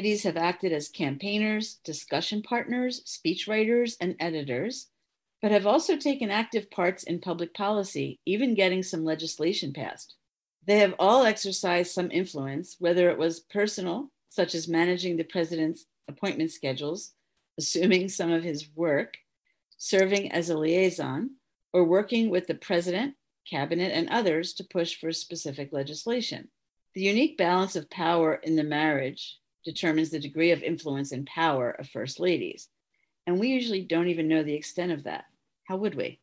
ladies have acted as campaigners, discussion partners, speechwriters, and editors, but have also taken active parts in public policy, even getting some legislation passed. They have all exercised some influence, whether it was personal, such as managing the president's appointment schedules, assuming some of his work, serving as a liaison, or working with the president, cabinet, and others to push for specific legislation. The unique balance of power in the marriage determines the degree of influence and power of first ladies. And we usually don't even know the extent of that. How would we?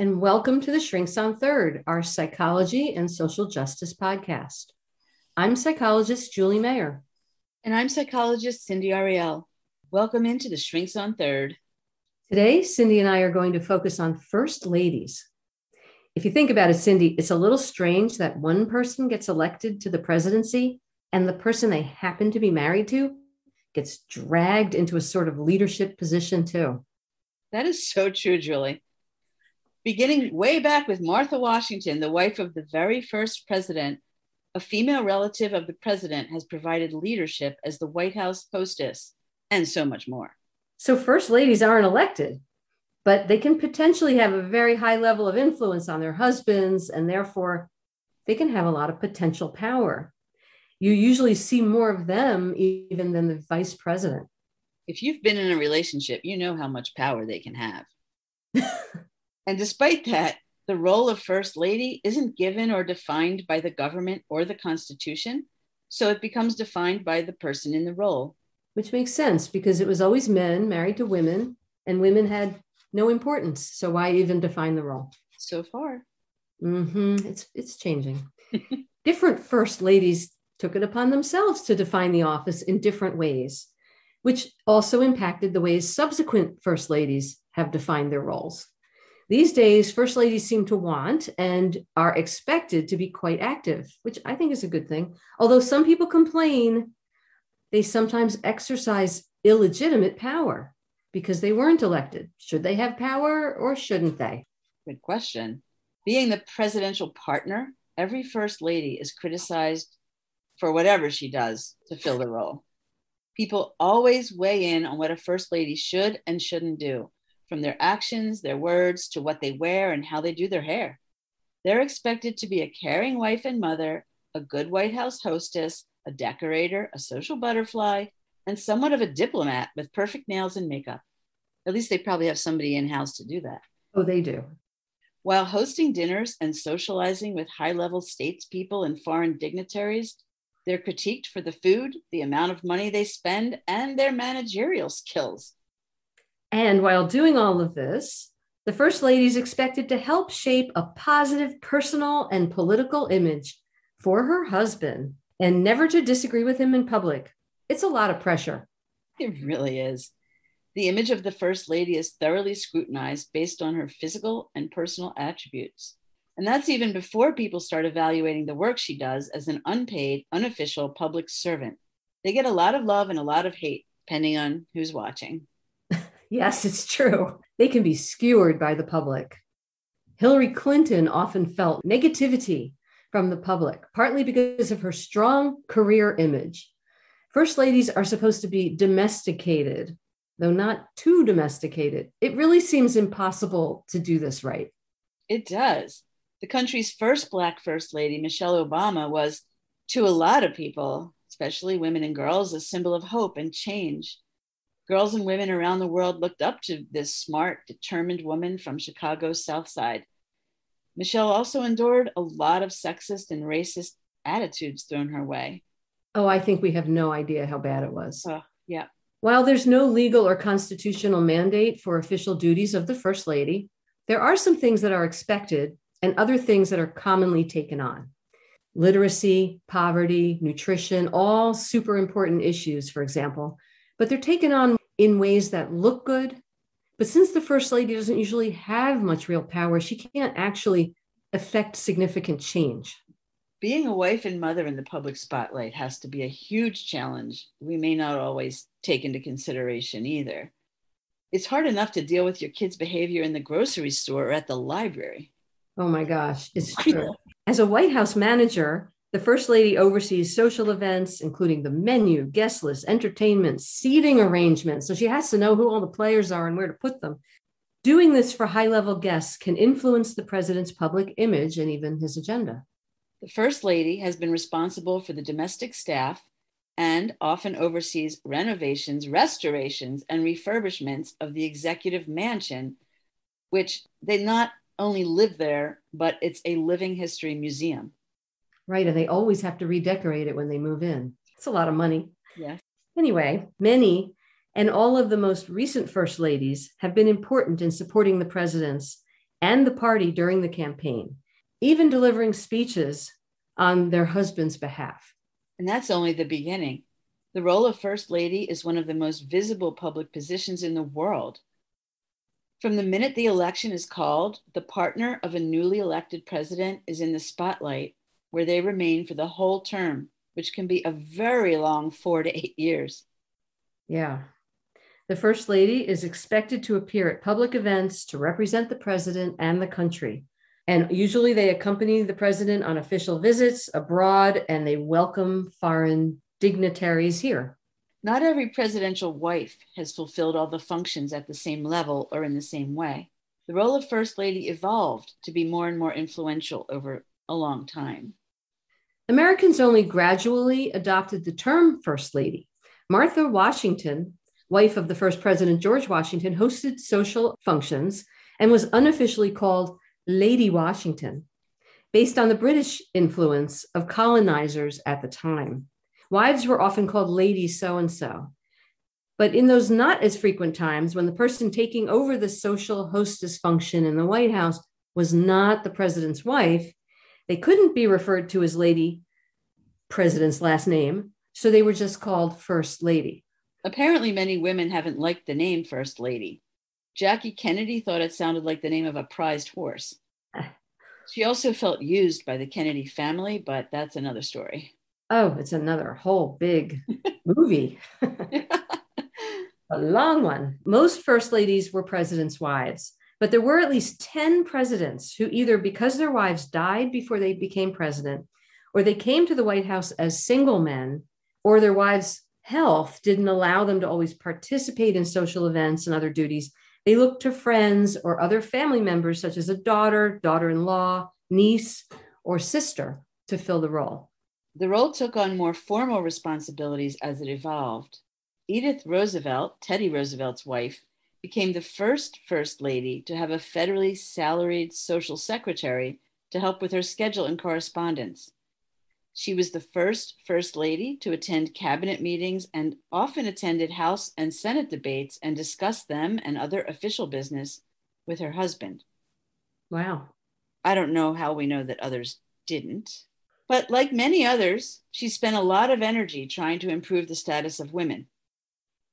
And welcome to the Shrinks on Third, our psychology and social justice podcast. I'm psychologist Julie Mayer. And I'm psychologist Cindy Ariel. Welcome into the Shrinks on Third. Today, Cindy and I are going to focus on first ladies. If you think about it, Cindy, it's a little strange that one person gets elected to the presidency and the person they happen to be married to gets dragged into a sort of leadership position, too. That is so true, Julie beginning way back with Martha Washington, the wife of the very first president, a female relative of the president has provided leadership as the White House hostess, and so much more. So, first ladies aren't elected, but they can potentially have a very high level of influence on their husbands, and therefore they can have a lot of potential power. You usually see more of them even than the vice president. If you've been in a relationship, you know how much power they can have. And despite that, the role of First Lady isn't given or defined by the government or the Constitution. So it becomes defined by the person in the role. Which makes sense because it was always men married to women, and women had no importance. So why even define the role? So far. Mm-hmm. It's, it's changing. different First Ladies took it upon themselves to define the office in different ways, which also impacted the ways subsequent First Ladies have defined their roles. These days, first ladies seem to want and are expected to be quite active, which I think is a good thing. Although some people complain, they sometimes exercise illegitimate power because they weren't elected. Should they have power or shouldn't they? Good question. Being the presidential partner, every first lady is criticized for whatever she does to fill the role. People always weigh in on what a first lady should and shouldn't do from their actions, their words, to what they wear and how they do their hair. They're expected to be a caring wife and mother, a good White House hostess, a decorator, a social butterfly, and somewhat of a diplomat with perfect nails and makeup. At least they probably have somebody in house to do that. Oh, they do. While hosting dinners and socializing with high level statespeople and foreign dignitaries, they're critiqued for the food, the amount of money they spend, and their managerial skills. And while doing all of this, the First Lady is expected to help shape a positive personal and political image for her husband and never to disagree with him in public. It's a lot of pressure. It really is. The image of the First Lady is thoroughly scrutinized based on her physical and personal attributes. And that's even before people start evaluating the work she does as an unpaid, unofficial public servant. They get a lot of love and a lot of hate, depending on who's watching. Yes, it's true. They can be skewered by the public. Hillary Clinton often felt negativity from the public, partly because of her strong career image. First ladies are supposed to be domesticated, though not too domesticated. It really seems impossible to do this right. It does. The country's first Black First Lady, Michelle Obama, was, to a lot of people, especially women and girls, a symbol of hope and change girls and women around the world looked up to this smart, determined woman from Chicago's South Side. Michelle also endured a lot of sexist and racist attitudes thrown her way. Oh, I think we have no idea how bad it was. Oh, yeah. While there's no legal or constitutional mandate for official duties of the First Lady, there are some things that are expected and other things that are commonly taken on. Literacy, poverty, nutrition, all super important issues, for example, but they're taken on in ways that look good, But since the first lady doesn't usually have much real power, she can't actually affect significant change. Being a wife and mother in the public spotlight has to be a huge challenge we may not always take into consideration either. It's hard enough to deal with your kids' behavior in the grocery store or at the library. Oh my gosh, it's true. As a White House manager, the First Lady oversees social events, including the menu, guest list, entertainment, seating arrangements. So she has to know who all the players are and where to put them. Doing this for high level guests can influence the president's public image and even his agenda. The First Lady has been responsible for the domestic staff and often oversees renovations, restorations, and refurbishments of the executive mansion, which they not only live there, but it's a living history museum. Right. And they always have to redecorate it when they move in. It's a lot of money. Yeah. Anyway, many and all of the most recent first ladies have been important in supporting the presidents and the party during the campaign, even delivering speeches on their husband's behalf. And that's only the beginning. The role of First Lady is one of the most visible public positions in the world. From the minute the election is called, the partner of a newly elected president is in the spotlight where they remain for the whole term, which can be a very long four to eight years. Yeah. The First Lady is expected to appear at public events to represent the president and the country. And usually they accompany the president on official visits abroad and they welcome foreign dignitaries here. Not every presidential wife has fulfilled all the functions at the same level or in the same way. The role of First Lady evolved to be more and more influential over a long time. Americans only gradually adopted the term First Lady. Martha Washington, wife of the first President George Washington, hosted social functions and was unofficially called Lady Washington, based on the British influence of colonizers at the time. Wives were often called Lady so and so. But in those not as frequent times, when the person taking over the social hostess function in the White House was not the president's wife, they couldn't be referred to as Lady President's last name, so they were just called First Lady. Apparently, many women haven't liked the name First Lady. Jackie Kennedy thought it sounded like the name of a prized horse. She also felt used by the Kennedy family, but that's another story. Oh, it's another whole big movie. a long one. Most first ladies were presidents' wives. But there were at least 10 presidents who either because their wives died before they became president, or they came to the White House as single men, or their wives' health didn't allow them to always participate in social events and other duties. They looked to friends or other family members, such as a daughter, daughter in law, niece, or sister, to fill the role. The role took on more formal responsibilities as it evolved. Edith Roosevelt, Teddy Roosevelt's wife, became the first First Lady to have a federally salaried social secretary to help with her schedule and correspondence. She was the first First Lady to attend cabinet meetings and often attended House and Senate debates and discussed them and other official business with her husband. Wow. I don't know how we know that others didn't. But like many others, she spent a lot of energy trying to improve the status of women.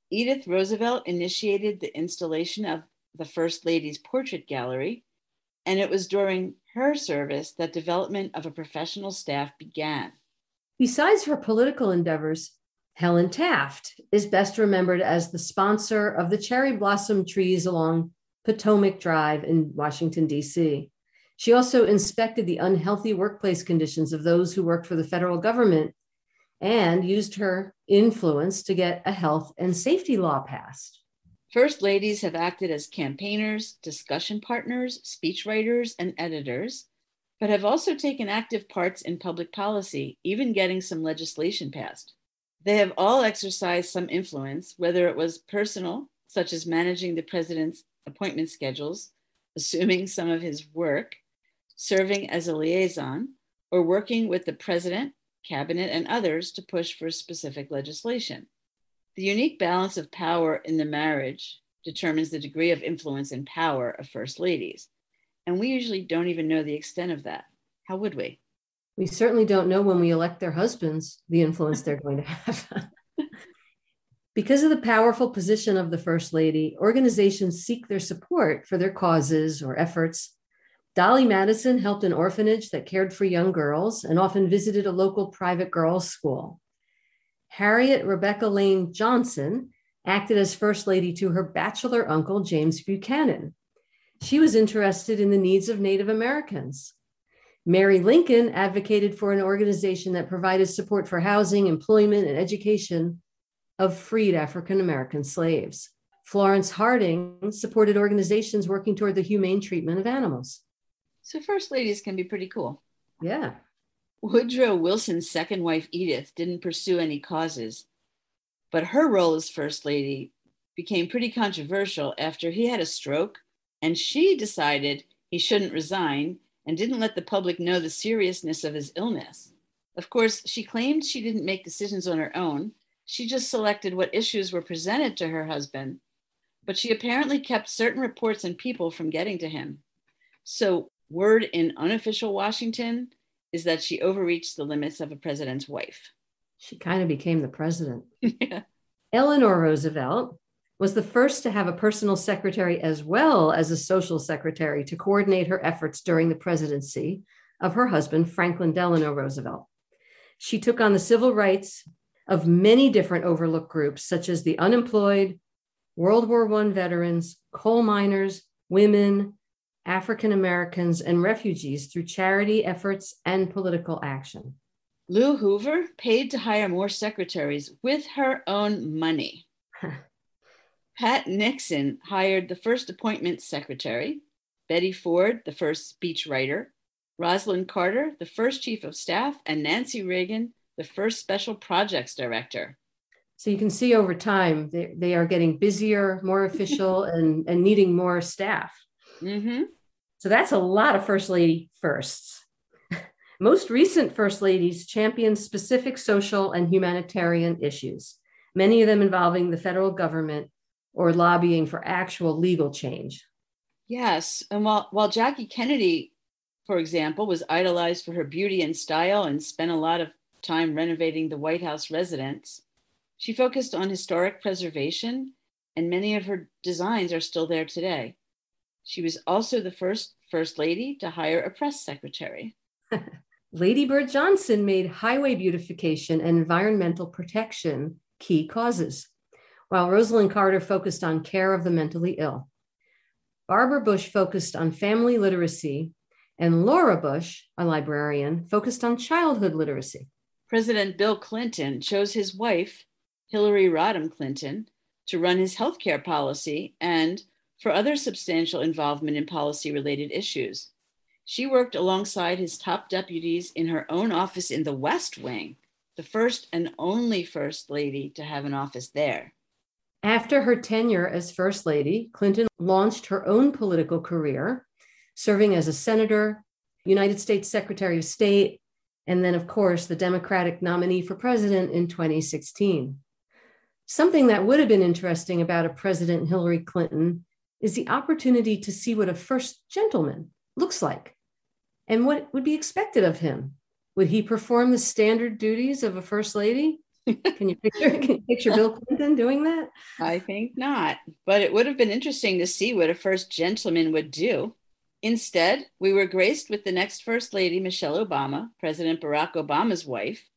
Edith Roosevelt initiated the installation of the First Lady's portrait gallery, and it was during her service that development of a professional staff began. Besides her political endeavors, Helen Taft is best remembered as the sponsor of the cherry blossom trees along Potomac Drive in Washington, D.C. She also inspected the unhealthy workplace conditions of those who worked for the federal government and used her influence to get a health and safety law passed. First ladies have acted as campaigners, discussion partners, speechwriters, and editors, but have also taken active parts in public policy, even getting some legislation passed. They have all exercised some influence, whether it was personal, such as managing the president's appointment schedules, assuming some of his work, serving as a liaison, or working with the president cabinet, and others to push for specific legislation. The unique balance of power in the marriage determines the degree of influence and power of first ladies. And we usually don't even know the extent of that. How would we? We certainly don't know when we elect their husbands the influence they're going to have. Because of the powerful position of the First Lady, organizations seek their support for their causes or efforts. Dolley Madison helped an orphanage that cared for young girls and often visited a local private girls' school. Harriet Rebecca Lane Johnson acted as First Lady to her bachelor uncle, James Buchanan. She was interested in the needs of Native Americans. Mary Lincoln advocated for an organization that provided support for housing, employment, and education of freed African American slaves. Florence Harding supported organizations working toward the humane treatment of animals. So, first ladies can be pretty cool. Yeah. Woodrow Wilson's second wife, Edith, didn't pursue any causes, but her role as First Lady became pretty controversial after he had a stroke and she decided he shouldn't resign and didn't let the public know the seriousness of his illness. Of course, she claimed she didn't make decisions on her own. She just selected what issues were presented to her husband, but she apparently kept certain reports and people from getting to him. So, word in unofficial Washington is that she overreached the limits of a president's wife. She kind of became the president. yeah. Eleanor Roosevelt was the first to have a personal secretary as well as a social secretary to coordinate her efforts during the presidency of her husband, Franklin Delano Roosevelt. She took on the civil rights of many different overlooked groups, such as the unemployed, World War I veterans, coal miners, women, African Americans, and refugees through charity efforts and political action. Lou Hoover paid to hire more secretaries with her own money. Pat Nixon hired the first appointments secretary, Betty Ford, the first speechwriter, Rosalynn Carter, the first chief of staff, and Nancy Reagan, the first special projects director. So you can see over time they, they are getting busier, more official, and, and needing more staff. Mm-hmm. So that's a lot of First Lady firsts. Most recent First Ladies champion specific social and humanitarian issues, many of them involving the federal government or lobbying for actual legal change. Yes. And while, while Jackie Kennedy, for example, was idolized for her beauty and style and spent a lot of time renovating the White House residence, she focused on historic preservation, and many of her designs are still there today. She was also the first First Lady to hire a press secretary. Lady Bird Johnson made highway beautification and environmental protection key causes while Rosalynn Carter focused on care of the mentally ill. Barbara Bush focused on family literacy, and Laura Bush, a librarian, focused on childhood literacy. President Bill Clinton chose his wife, Hillary Rodham Clinton, to run his healthcare policy and for other substantial involvement in policy related issues. She worked alongside his top deputies in her own office in the West Wing, the first and only First Lady to have an office there. After her tenure as First Lady, Clinton launched her own political career, serving as a senator, United States Secretary of State, and then, of course, the Democratic nominee for president in 2016. Something that would have been interesting about a President Hillary Clinton is the opportunity to see what a first gentleman looks like and what would be expected of him. Would he perform the standard duties of a first lady? Can you picture can you picture Bill Clinton doing that? I think not. But it would have been interesting to see what a first gentleman would do. Instead, we were graced with the next First Lady, Michelle Obama, President Barack Obama's wife,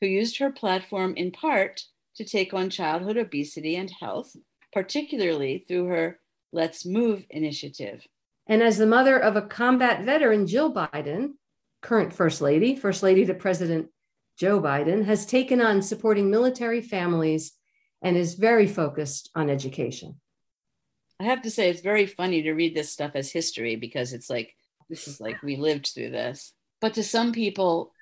who used her platform in part to take on childhood obesity and health, particularly through her Let's Move initiative. And as the mother of a combat veteran, Jill Biden, current First Lady, First Lady to President Joe Biden, has taken on supporting military families and is very focused on education. I have to say, it's very funny to read this stuff as history because it's like, this is like we lived through this. But to some people,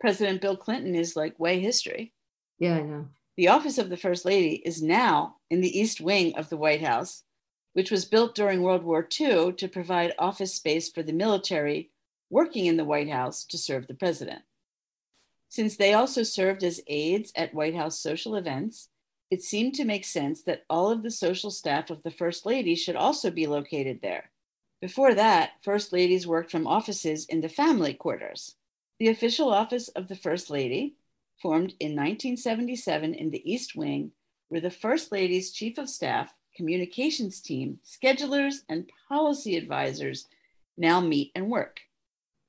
President Bill Clinton is like way history. Yeah, I know. The office of the First Lady is now in the East Wing of the White House, which was built during World War II to provide office space for the military working in the White House to serve the president. Since they also served as aides at White House social events, it seemed to make sense that all of the social staff of the First Lady should also be located there. Before that, First Ladies worked from offices in the family quarters. The official office of the First Lady, formed in 1977 in the East Wing, where the First Lady's Chief of Staff, communications team, schedulers, and policy advisors now meet and work.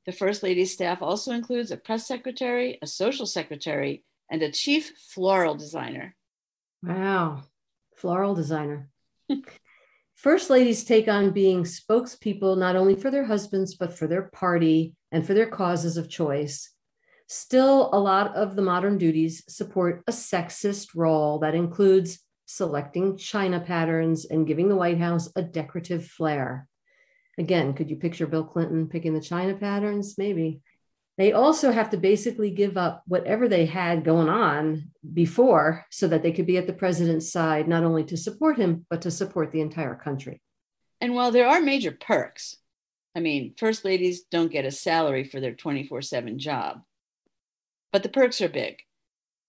The First Lady's staff also includes a press secretary, a social secretary, and a chief floral designer. Wow, floral designer. First ladies take on being spokespeople not only for their husbands, but for their party and for their causes of choice. Still, a lot of the modern duties support a sexist role that includes selecting china patterns and giving the White House a decorative flair. Again, could you picture Bill Clinton picking the china patterns? Maybe. They also have to basically give up whatever they had going on before so that they could be at the president's side, not only to support him, but to support the entire country. And while there are major perks, I mean, first ladies don't get a salary for their 24 7 job, but the perks are big.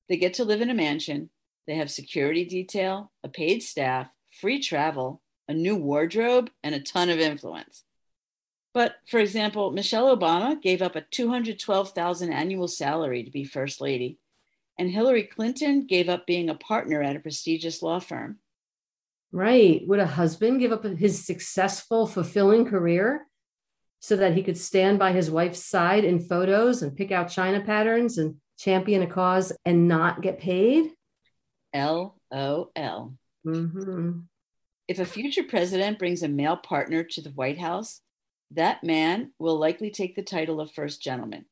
They get to live in a mansion, they have security detail, a paid staff, free travel, a new wardrobe, and a ton of influence. But for example, Michelle Obama gave up a 212,000 annual salary to be first lady, and Hillary Clinton gave up being a partner at a prestigious law firm. Right. Would a husband give up his successful, fulfilling career so that he could stand by his wife's side in photos and pick out china patterns and champion a cause and not get paid? L O L. Mm-hmm. If a future president brings a male partner to the White House, that man will likely take the title of first gentleman.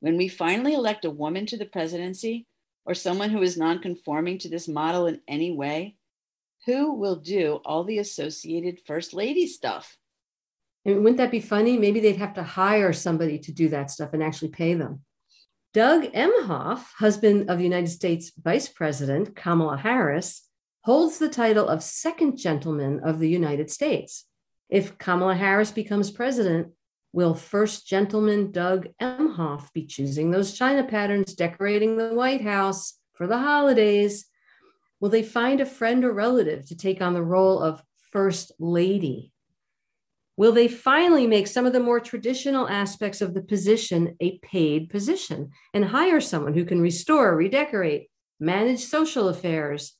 When we finally elect a woman to the presidency or someone who is nonconforming to this model in any way, who will do all the associated first lady stuff? And wouldn't that be funny? Maybe they'd have to hire somebody to do that stuff and actually pay them. Doug Emhoff, husband of United States Vice President Kamala Harris, holds the title of Second Gentleman of the United States. If Kamala Harris becomes president, will First Gentleman Doug Emhoff be choosing those China patterns, decorating the White House for the holidays? Will they find a friend or relative to take on the role of First Lady? Will they finally make some of the more traditional aspects of the position a paid position and hire someone who can restore, redecorate, manage social affairs?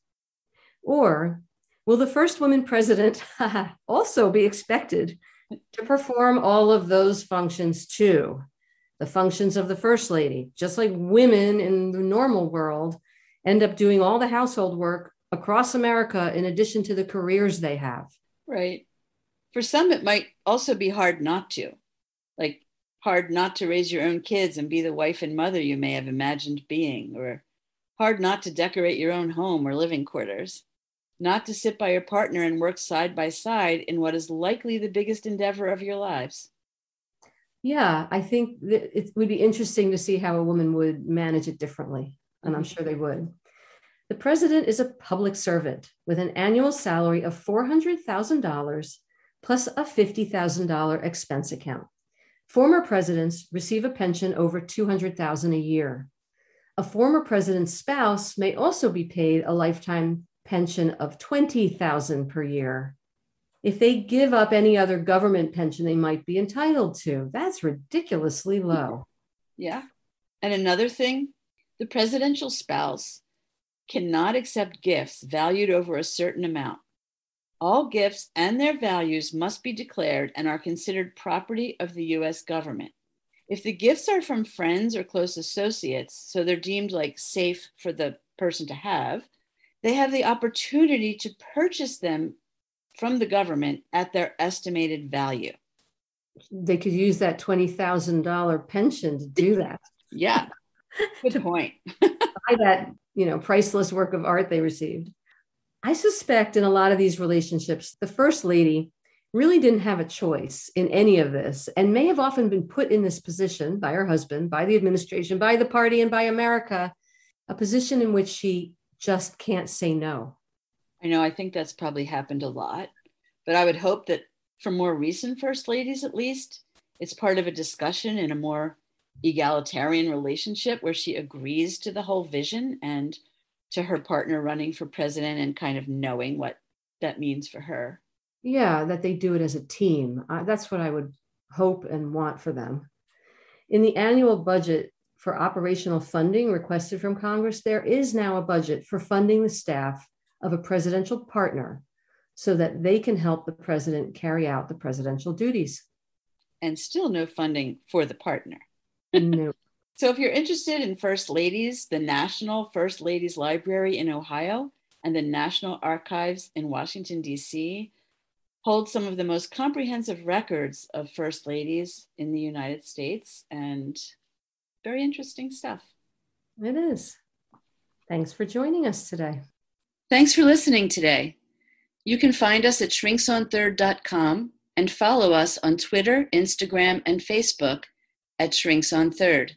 Or Will the first woman president also be expected to perform all of those functions too? The functions of the first lady, just like women in the normal world end up doing all the household work across America in addition to the careers they have. Right. For some, it might also be hard not to, like hard not to raise your own kids and be the wife and mother you may have imagined being, or hard not to decorate your own home or living quarters not to sit by your partner and work side by side in what is likely the biggest endeavor of your lives. Yeah, I think it would be interesting to see how a woman would manage it differently, and I'm mm-hmm. sure they would. The president is a public servant with an annual salary of $400,000 plus a $50,000 expense account. Former presidents receive a pension over 200,000 a year. A former president's spouse may also be paid a lifetime pension of 20,000 per year. If they give up any other government pension they might be entitled to, that's ridiculously low. Yeah. And another thing, the presidential spouse cannot accept gifts valued over a certain amount. All gifts and their values must be declared and are considered property of the US government. If the gifts are from friends or close associates, so they're deemed like safe for the person to have, they have the opportunity to purchase them from the government at their estimated value. They could use that $20,000 pension to do that. yeah. Good point. buy that, you know, priceless work of art they received. I suspect in a lot of these relationships, the first lady really didn't have a choice in any of this and may have often been put in this position by her husband, by the administration, by the party, and by America, a position in which she just can't say no. I know, I think that's probably happened a lot, but I would hope that for more recent first ladies, at least, it's part of a discussion in a more egalitarian relationship where she agrees to the whole vision and to her partner running for president and kind of knowing what that means for her. Yeah, that they do it as a team. Uh, that's what I would hope and want for them. In the annual budget, for operational funding requested from Congress, there is now a budget for funding the staff of a presidential partner so that they can help the president carry out the presidential duties. And still no funding for the partner. no. So, if you're interested in First Ladies, the National First Ladies Library in Ohio and the National Archives in Washington, D.C., hold some of the most comprehensive records of First Ladies in the United States and very interesting stuff. It is. Thanks for joining us today. Thanks for listening today. You can find us at shrinksonthird.com and follow us on Twitter, Instagram, and Facebook at shrinksonthird. on Third.